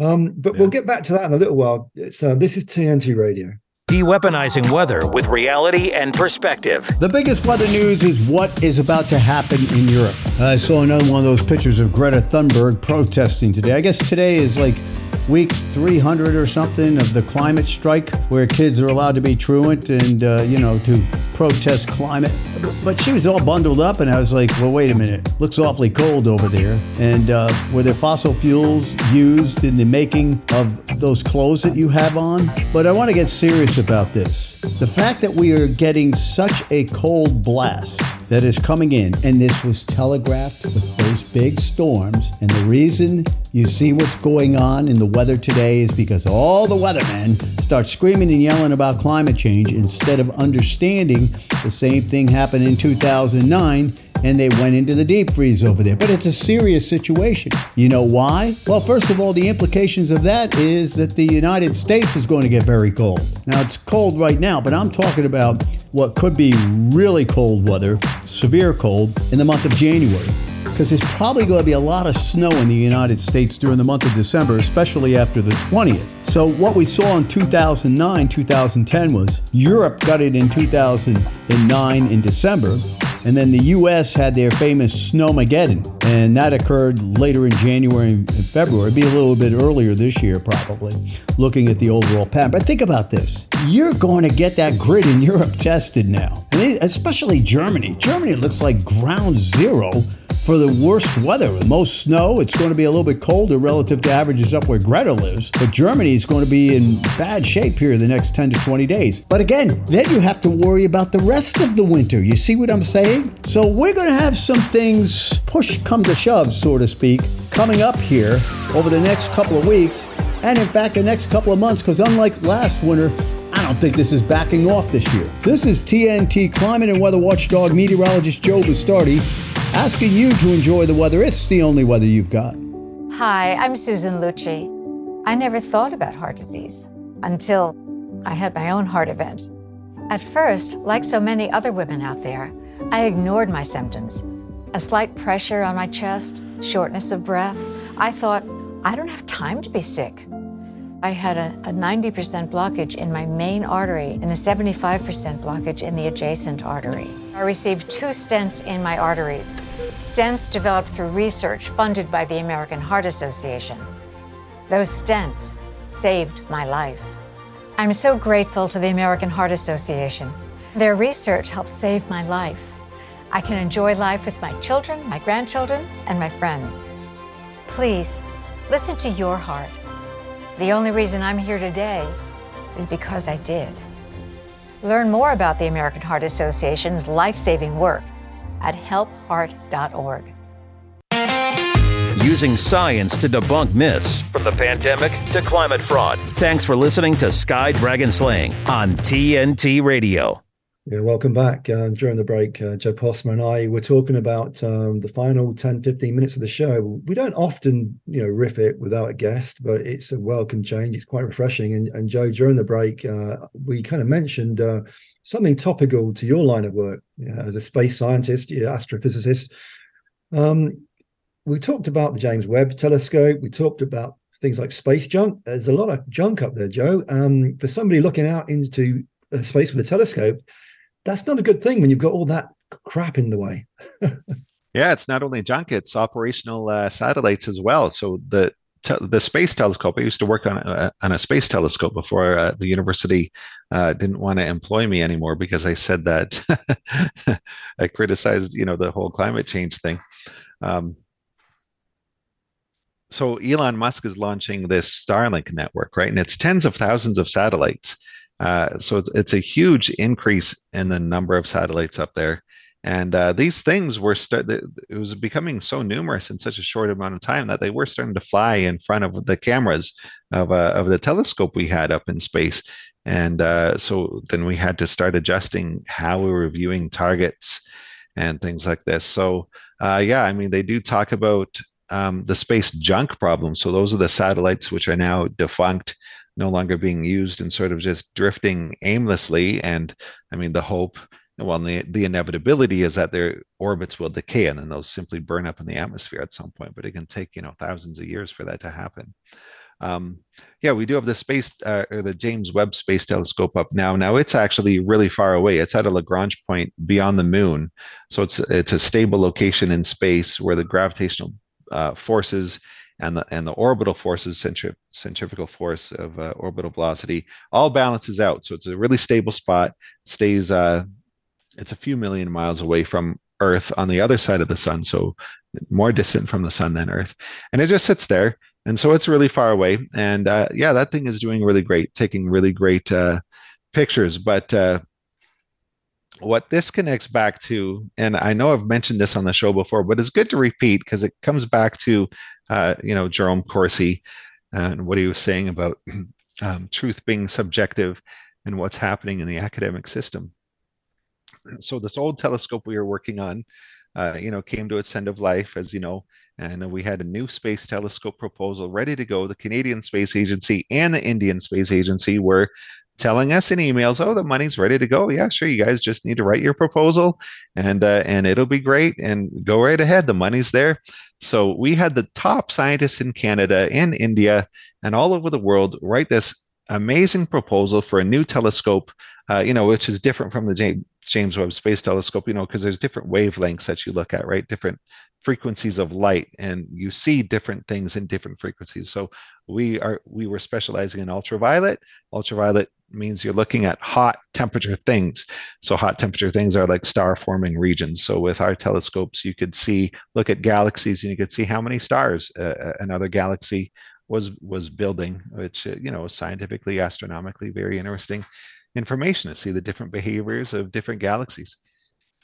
Um, but Yeah. we'll get back to that in a little while. It's uh, this is TNT Radio. De-weaponizing weather with reality and perspective. The biggest weather news is what is about to happen in Europe. I saw another one of those pictures of Greta Thunberg protesting today. I guess today is like week 300 or something of the climate strike, where kids are allowed to be truant and, uh, you know, to protest climate. But she was all bundled up, and I was like, well, wait a minute. Looks awfully cold over there. And uh, were there fossil fuels used in the making of those clothes that you have on? But I want to get serious about this. The fact that we are getting such a cold blast that is coming in, and this was telegraphed with those big storms, and the reason you see what's going on in the weather today is because all the weathermen start screaming and yelling about climate change instead of understanding the same thing happened in 2009 and they went into the deep freeze over there. But it's a serious situation. You know why? Well, first of all, the implications of that is that the United States is going to get very cold. Now, it's cold right now, but I'm talking about what could be really cold weather, severe cold, in the month of January. Because there's probably going to be a lot of snow in the United States during the month of December, especially after the 20th. So, what we saw in 2009, 2010 was Europe got it in 2009 in December, and then the US had their famous Snowmageddon And that occurred later in January and February. It'd be a little bit earlier this year, probably, looking at the overall pattern. But think about this you're going to get that grid in Europe tested now, and especially Germany. Germany looks like ground zero for the worst weather. With most snow, it's going to be a little bit colder relative to averages up where Greta lives. But Germany is going to be in bad shape here the next 10 to 20 days. But again, then you have to worry about the rest of the winter. You see what I'm saying? So we're going to have some things push come to shove, so to speak, coming up here over the next couple of weeks. And in fact, the next couple of months, because unlike last winter, I don't think this is backing off this year. This is TNT climate and weather watchdog meteorologist Joe Bastardi asking you to enjoy the weather. It's the only weather you've got. Hi, I'm Susan Lucci. I never thought about heart disease until I had my own heart event. At first, like so many other women out there, I ignored my symptoms. A slight pressure on my chest, shortness of breath. I thought, I don't have time to be sick. I had a, a 90% blockage in my main artery and a 75% blockage in the adjacent artery. I received two stents in my arteries, stents developed through research funded by the American Heart Association. Those stents saved my life. I'm so grateful to the American Heart Association. Their research helped save my life. I can enjoy life with my children, my grandchildren, and my friends. Please, listen to your heart. The only reason I'm here today is because I did. Learn more about the American Heart Association's life saving work at helpheart.org. Using science to debunk myths from the pandemic to climate fraud. Thanks for listening to Sky Dragon Slaying on TNT Radio. Yeah, welcome back. Um, during the break, uh, Joe Postma and I were talking about um, the final 10, 15 minutes of the show. We don't often, you know, riff it without a guest, but it's a welcome change. It's quite refreshing. And, and Joe, during the break, uh, we kind of mentioned uh, something topical to your line of work as a space scientist, astrophysicist. Um, we talked about the James Webb Telescope. We talked about things like space junk. There's a lot of junk up there, Joe. Um, for somebody looking out into space with a telescope, that's not a good thing when you've got all that crap in the way. yeah, it's not only junk; it's operational uh, satellites as well. So the te- the space telescope. I used to work on a, on a space telescope before uh, the university uh, didn't want to employ me anymore because I said that I criticized, you know, the whole climate change thing. Um, so Elon Musk is launching this Starlink network, right? And it's tens of thousands of satellites. Uh, so it's, it's a huge increase in the number of satellites up there. And uh, these things were start. It was becoming so numerous in such a short amount of time that they were starting to fly in front of the cameras of uh, of the telescope we had up in space. And uh, so then we had to start adjusting how we were viewing targets and things like this. So uh, yeah, I mean they do talk about um, the space junk problem. So those are the satellites which are now defunct no longer being used and sort of just drifting aimlessly. And I mean, the hope, well, the, the inevitability is that their orbits will decay and then they'll simply burn up in the atmosphere at some point. But it can take, you know, thousands of years for that to happen. Um, yeah, we do have the space uh, or the James Webb Space Telescope up now. Now it's actually really far away. It's at a Lagrange point beyond the moon, so it's it's a stable location in space where the gravitational uh, forces and the and the orbital forces, centri- centrifugal force of uh, orbital velocity, all balances out. So it's a really stable spot. Stays uh, it's a few million miles away from Earth on the other side of the sun, so more distant from the sun than Earth, and it just sits there. And so it's really far away. And uh, yeah, that thing is doing really great, taking really great uh, pictures. But uh, what this connects back to, and I know I've mentioned this on the show before, but it's good to repeat because it comes back to, uh, you know, Jerome Corsi and what he was saying about um, truth being subjective and what's happening in the academic system. So this old telescope we were working on, uh, you know, came to its end of life, as you know, and we had a new space telescope proposal ready to go. The Canadian Space Agency and the Indian Space Agency were telling us in emails, "Oh, the money's ready to go. Yeah, sure. You guys just need to write your proposal, and uh, and it'll be great. And go right ahead. The money's there." So we had the top scientists in Canada and India and all over the world write this amazing proposal for a new telescope uh, you know, which is different from the James, James Webb Space Telescope, you know, because there's different wavelengths that you look at, right? Different frequencies of light, and you see different things in different frequencies. So we are we were specializing in ultraviolet. Ultraviolet means you're looking at hot temperature things. So hot temperature things are like star forming regions. So with our telescopes, you could see, look at galaxies, and you could see how many stars uh, uh another galaxy was was building, which uh, you know scientifically, astronomically very interesting information to see the different behaviors of different galaxies.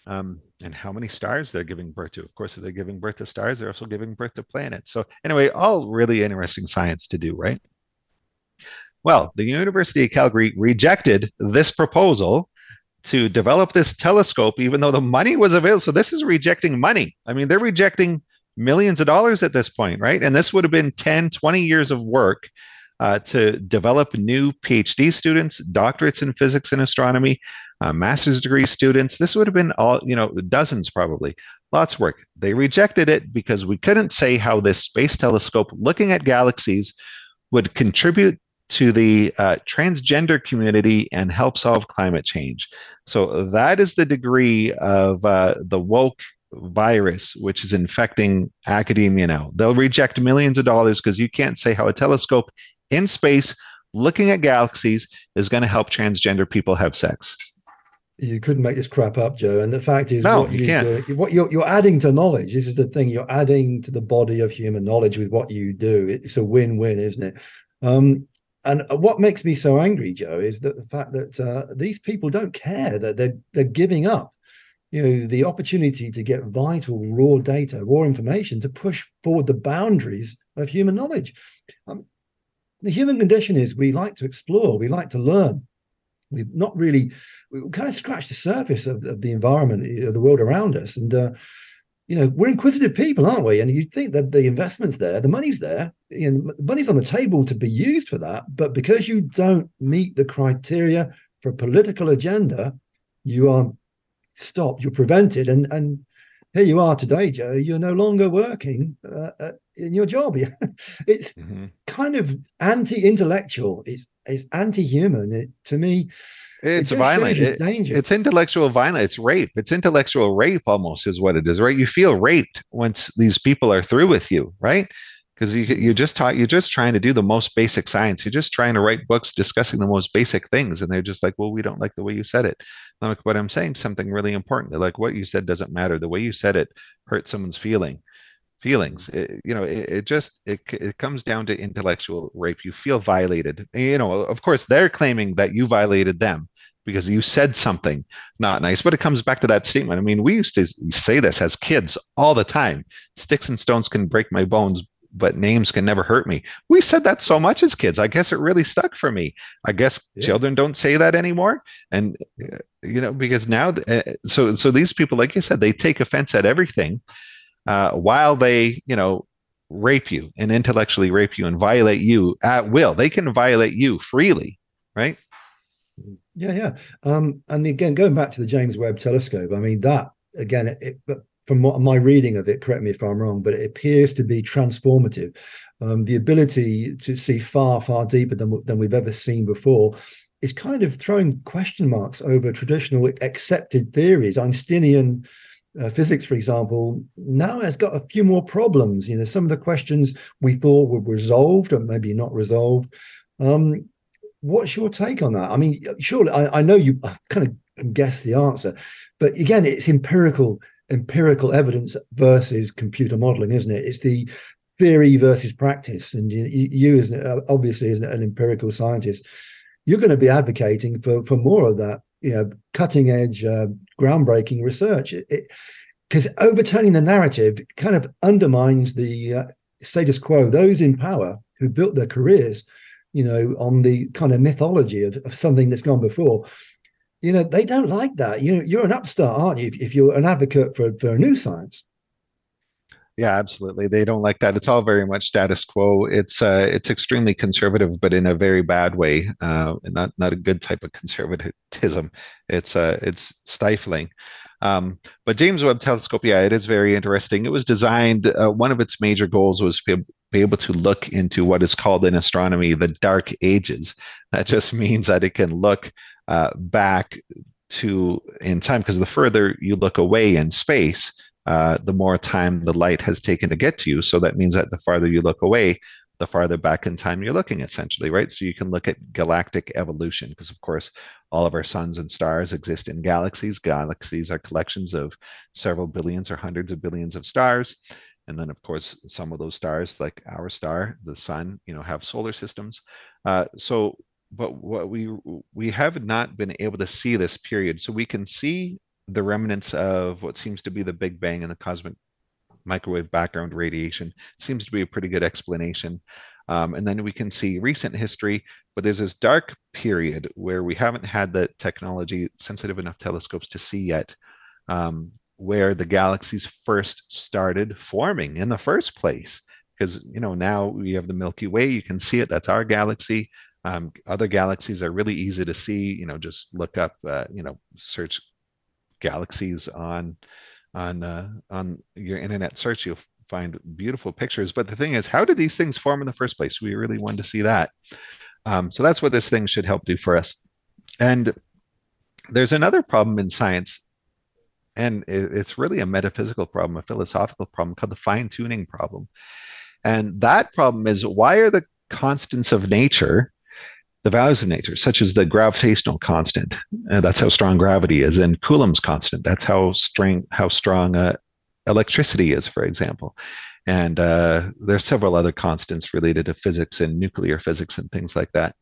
Um, and how many stars they're giving birth to. Of course, if they're giving birth to stars, they're also giving birth to planets. So, anyway, all really interesting science to do, right? Well, the University of Calgary rejected this proposal to develop this telescope, even though the money was available. So this is rejecting money. I mean, they're rejecting millions of dollars at this point, right? And this would have been 10, 20 years of work uh, to develop new PhD students, doctorates in physics and astronomy, uh, master's degree students. This would have been all, you know, dozens probably, lots of work. They rejected it because we couldn't say how this space telescope looking at galaxies would contribute to the uh, transgender community and help solve climate change. So that is the degree of uh, the woke virus which is infecting academia now. They'll reject millions of dollars because you can't say how a telescope in space looking at galaxies is going to help transgender people have sex. You couldn't make this crap up, Joe. And the fact is, no, what you, can't. Do, what you're you're adding to knowledge. This is the thing. You're adding to the body of human knowledge with what you do. It's a win-win, isn't it? Um, and what makes me so angry, Joe, is that the fact that uh, these people don't care that they're they're giving up, you know, the opportunity to get vital raw data, raw information to push forward the boundaries of human knowledge. Um, the human condition is we like to explore, we like to learn. We've not really, we kind of scratched the surface of, of the environment, of the world around us, and uh, you know, we're inquisitive people, aren't we? And you'd think that the investment's there, the money's there, you know, the money's on the table to be used for that. But because you don't meet the criteria for a political agenda, you are stopped, you're prevented. And and here you are today, Joe. You're no longer working uh, uh in your job. it's mm-hmm. kind of anti-intellectual. It's it's anti-human. It, to me, it's it violent. It, it's intellectual violence. It's rape. It's intellectual rape almost is what it is, right? You feel raped once these people are through with you, right? Because you you just taught you're just trying to do the most basic science. You're just trying to write books discussing the most basic things, and they're just like, well, we don't like the way you said it. I'm like, but I'm saying something really important. They're like, what you said doesn't matter. The way you said it hurt someone's feeling feelings. It, you know it, it, just it, it comes down to intellectual rape. You feel violated. You know of course they're claiming that you violated them because you said something not nice but it comes back to that statement. I mean we used to say this as kids all the time. Sticks and stones can break my bones but names can never hurt me. We said that so much as kids. I guess it really stuck for me. I guess yeah. children don't say that anymore. And you know because now uh, so so these people like you said they take offense at everything uh, while they, you know, rape you and intellectually rape you and violate you at will. They can violate you freely, right? Yeah, yeah. Um, and again, going back to the James Webb Telescope, I mean that again, it, from what my reading of it, correct me if I'm wrong, but it appears to be transformative. Um, the ability to see far, far deeper than than we've ever seen before is kind of throwing question marks over traditional accepted theories, Einsteinian uh, physics, for example, now has got a few more problems. You know, some of the questions we thought were resolved or maybe not resolved. Um, what's your take on that? I mean, surely I, I know you kind of guess the answer, but again, it's empirical empirical evidence versus computer modeling, isn't it? It's the theory versus practice, and you, you as obviously as an empirical scientist, you're going to be advocating for for more of that you know cutting edge uh, groundbreaking research. Because overturning the narrative kind of undermines the uh, status quo. Those in power who built their careers you know on the kind of mythology of, of something that's gone before you know they don't like that. You know you're an upstart aren't you if, if you're an advocate for, for a new science yeah absolutely they don't like that it's all very much status quo it's uh it's extremely conservative but in a very bad way uh not not a good type of conservatism it's uh it's stifling um, but James Webb Telescope, yeah, it is very interesting. It was designed. Uh, one of its major goals was to be, able to look into what is called in astronomy the dark ages. That just means that it can look uh, back to in time because the further you look away in space, uh, the more time the light has taken to get to you. So that means that the farther you look away, the farther back in time you're looking, essentially, right? So you can look at galactic evolution because, of course, all of our suns and stars exist in galaxies. Galaxies are collections of several billions or hundreds of billions of stars. And then, of course, some of those stars, like our star, the sun, you know, have solar systems. Uh, so, but what we we have not been able to see this period. So we can see the remnants of what seems to be the Big Bang and the cosmic microwave background radiation seems to be a pretty good explanation. Um, and then we can see recent history, but there's this dark period where we haven't had the technology sensitive enough telescopes to see yet, um, where the galaxies first started forming in the first place. Because you know now we have the Milky Way, you can see it. That's our galaxy. Um, other galaxies are really easy to see. You know, just look up, uh, you know, search galaxies on on uh, on your internet search, you'll find beautiful pictures. But the thing is, how did these things form in the first place? We really wanted to see that. Um, so that's what this thing should help do for us. And there's another problem in science, and it's really a metaphysical problem, a philosophical problem called the fine tuning problem. And that problem is why are the constants of nature the values of nature, such as the gravitational constant. Uh, that's how strong gravity is, and Coulomb's constant. That's how strong how strong uh, electricity is, for example. And uh, there's several other constants related to physics and nuclear physics and things like that.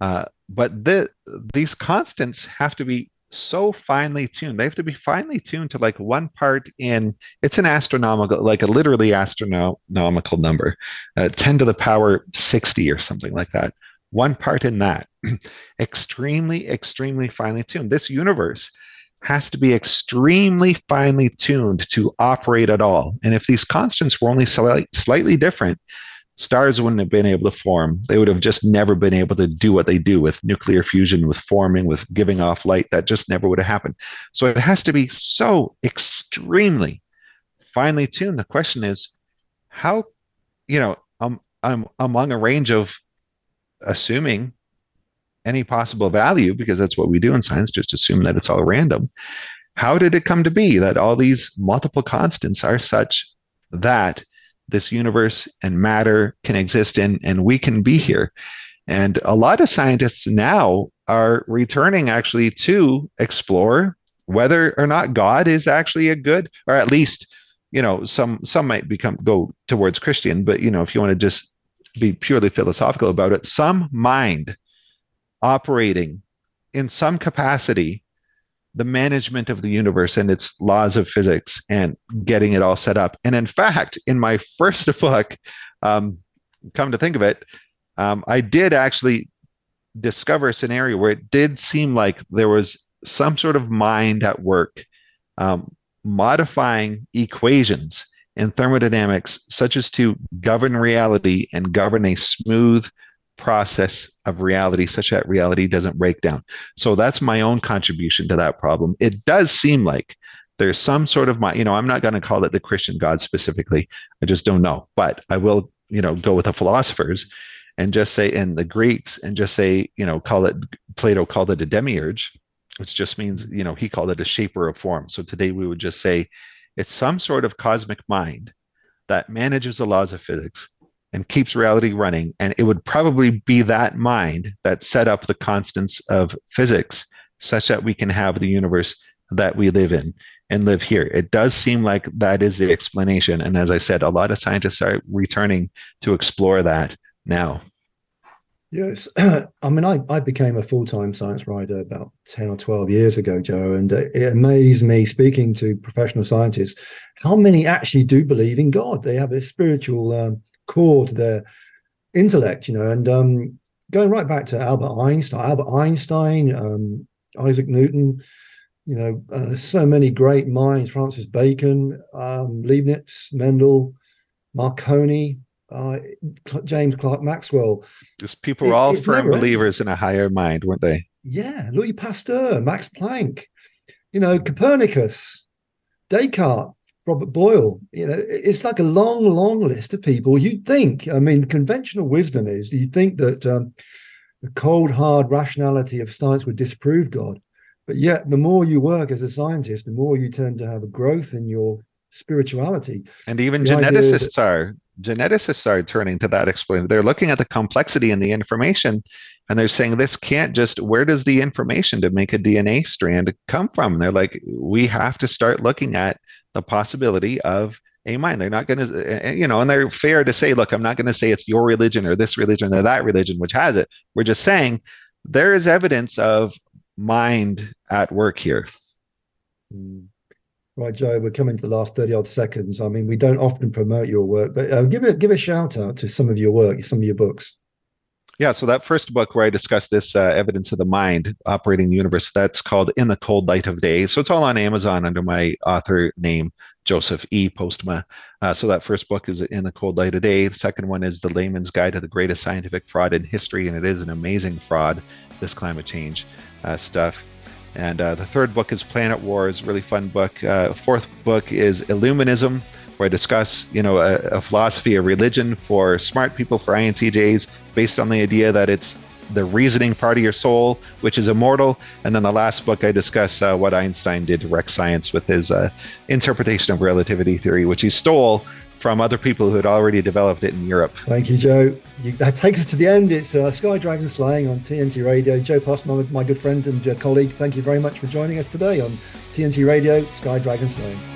Uh, but the, these constants have to be so finely tuned. They have to be finely tuned to like one part in it's an astronomical, like a literally astronomical number, uh, 10 to the power 60 or something like that one part in that. extremely, extremely finely tuned. This universe has to be extremely finely tuned to operate at all. And if these constants were only sli- slightly different, stars wouldn't have been able to form. They would have just never been able to do what they do with nuclear fusion, with forming, with giving off light. That just never would have happened. So it has to be so extremely finely tuned. The question is, how, you know, um, um, among a range of assuming any possible value because that's what we do in science just assume that it's all random. How did it come to be that all these multiple constants are such that this universe and matter can exist in and we can be here? And a lot of scientists now are returning actually to explore whether or not god is actually a good or at least you know some some might become go towards christian but you know if you want to just be purely philosophical about it, some mind operating in some capacity the management of the universe and its laws of physics and getting it all set up. And in fact, in my first book, um, come to think of it, um, I did actually discover a scenario where it did seem like there was some sort of mind at work um, modifying equations in thermodynamics, such as to govern reality and govern a smooth process of reality such that reality doesn't break down. So that's my own contribution to that problem. It does seem like there's some sort of my, you know, I'm not going to call it the Christian God specifically. I just don't know, but I will, you know, go with the philosophers and just say, and the Greeks and just say, you know, call it, Plato called it a demiurge, which just means, you know, he called it a shaper of form. So today we would just say it's some sort of cosmic mind that manages the laws of physics and keeps reality running. And it would probably be that mind that set up the constants of physics such that we can have the universe that we live in and live here. It does seem like that is the explanation. And as I said, a lot of scientists are returning to explore that now. Yes, I mean, I, I became a full time science writer about 10 or 12 years ago, Joe, and it amazed me speaking to professional scientists how many actually do believe in God. They have a spiritual um, core to their intellect, you know, and um, going right back to Albert Einstein, Albert Einstein, um, Isaac Newton, you know, uh, so many great minds, Francis Bacon, um, Leibniz, Mendel, Marconi, uh, James Clerk Maxwell. Just people were all firm believers in a higher mind, weren't they? Yeah, Louis Pasteur, Max Planck, you know, Copernicus, Descartes, Robert Boyle. You know, it's like a long, long list of people. You'd think, I mean, conventional wisdom is you think that um, the cold, hard rationality of science would disprove God. But yet, the more you work as a scientist, the more you tend to have a growth in your spirituality. And even the geneticists that, are geneticists are turning to that explain. They're looking at the complexity and the information and they're saying this can't just where does the information to make a DNA strand come from? And they're like, we have to start looking at the possibility of a mind. They're not going to, you know, and they're fair to say, look, I'm not going to say it's your religion or this religion or that religion which has it. We're just saying there is evidence of mind at work here. Mm. Right, Joe, we're coming to the last 30 odd seconds. I mean, we don't often promote your work, but uh, give, a, give a shout out to some of your work, some of your books. Yeah, so that first book where I discussed this uh, evidence of the mind operating the universe, that's called In the Cold Light of Day. So it's all on Amazon under my author name, Joseph E. Postma. Uh, so that first book is In the Cold Light of Day. The second one is The Layman's Guide to the Greatest Scientific Fraud in History, and it is an amazing fraud, this climate change uh, stuff. And uh, the third book is Planet Wars, really fun book. Uh, fourth book is Illuminism where I discuss, you know, a, a, philosophy, a religion for smart people, for INTJs, based on the idea that it's the reasoning part of your soul, which is immortal. And then the last book, I discuss uh, what Einstein did to wreck science with his uh, interpretation of relativity theory, which he stole from other people who had already developed it in Europe. Thank you, Joe. You, that takes us to the end. It's uh, Sky Dragon Slaying on TNT Radio. Joe Postma, my good friend and colleague, thank you very much for joining us today on TNT Radio, Sky Dragon Slaying.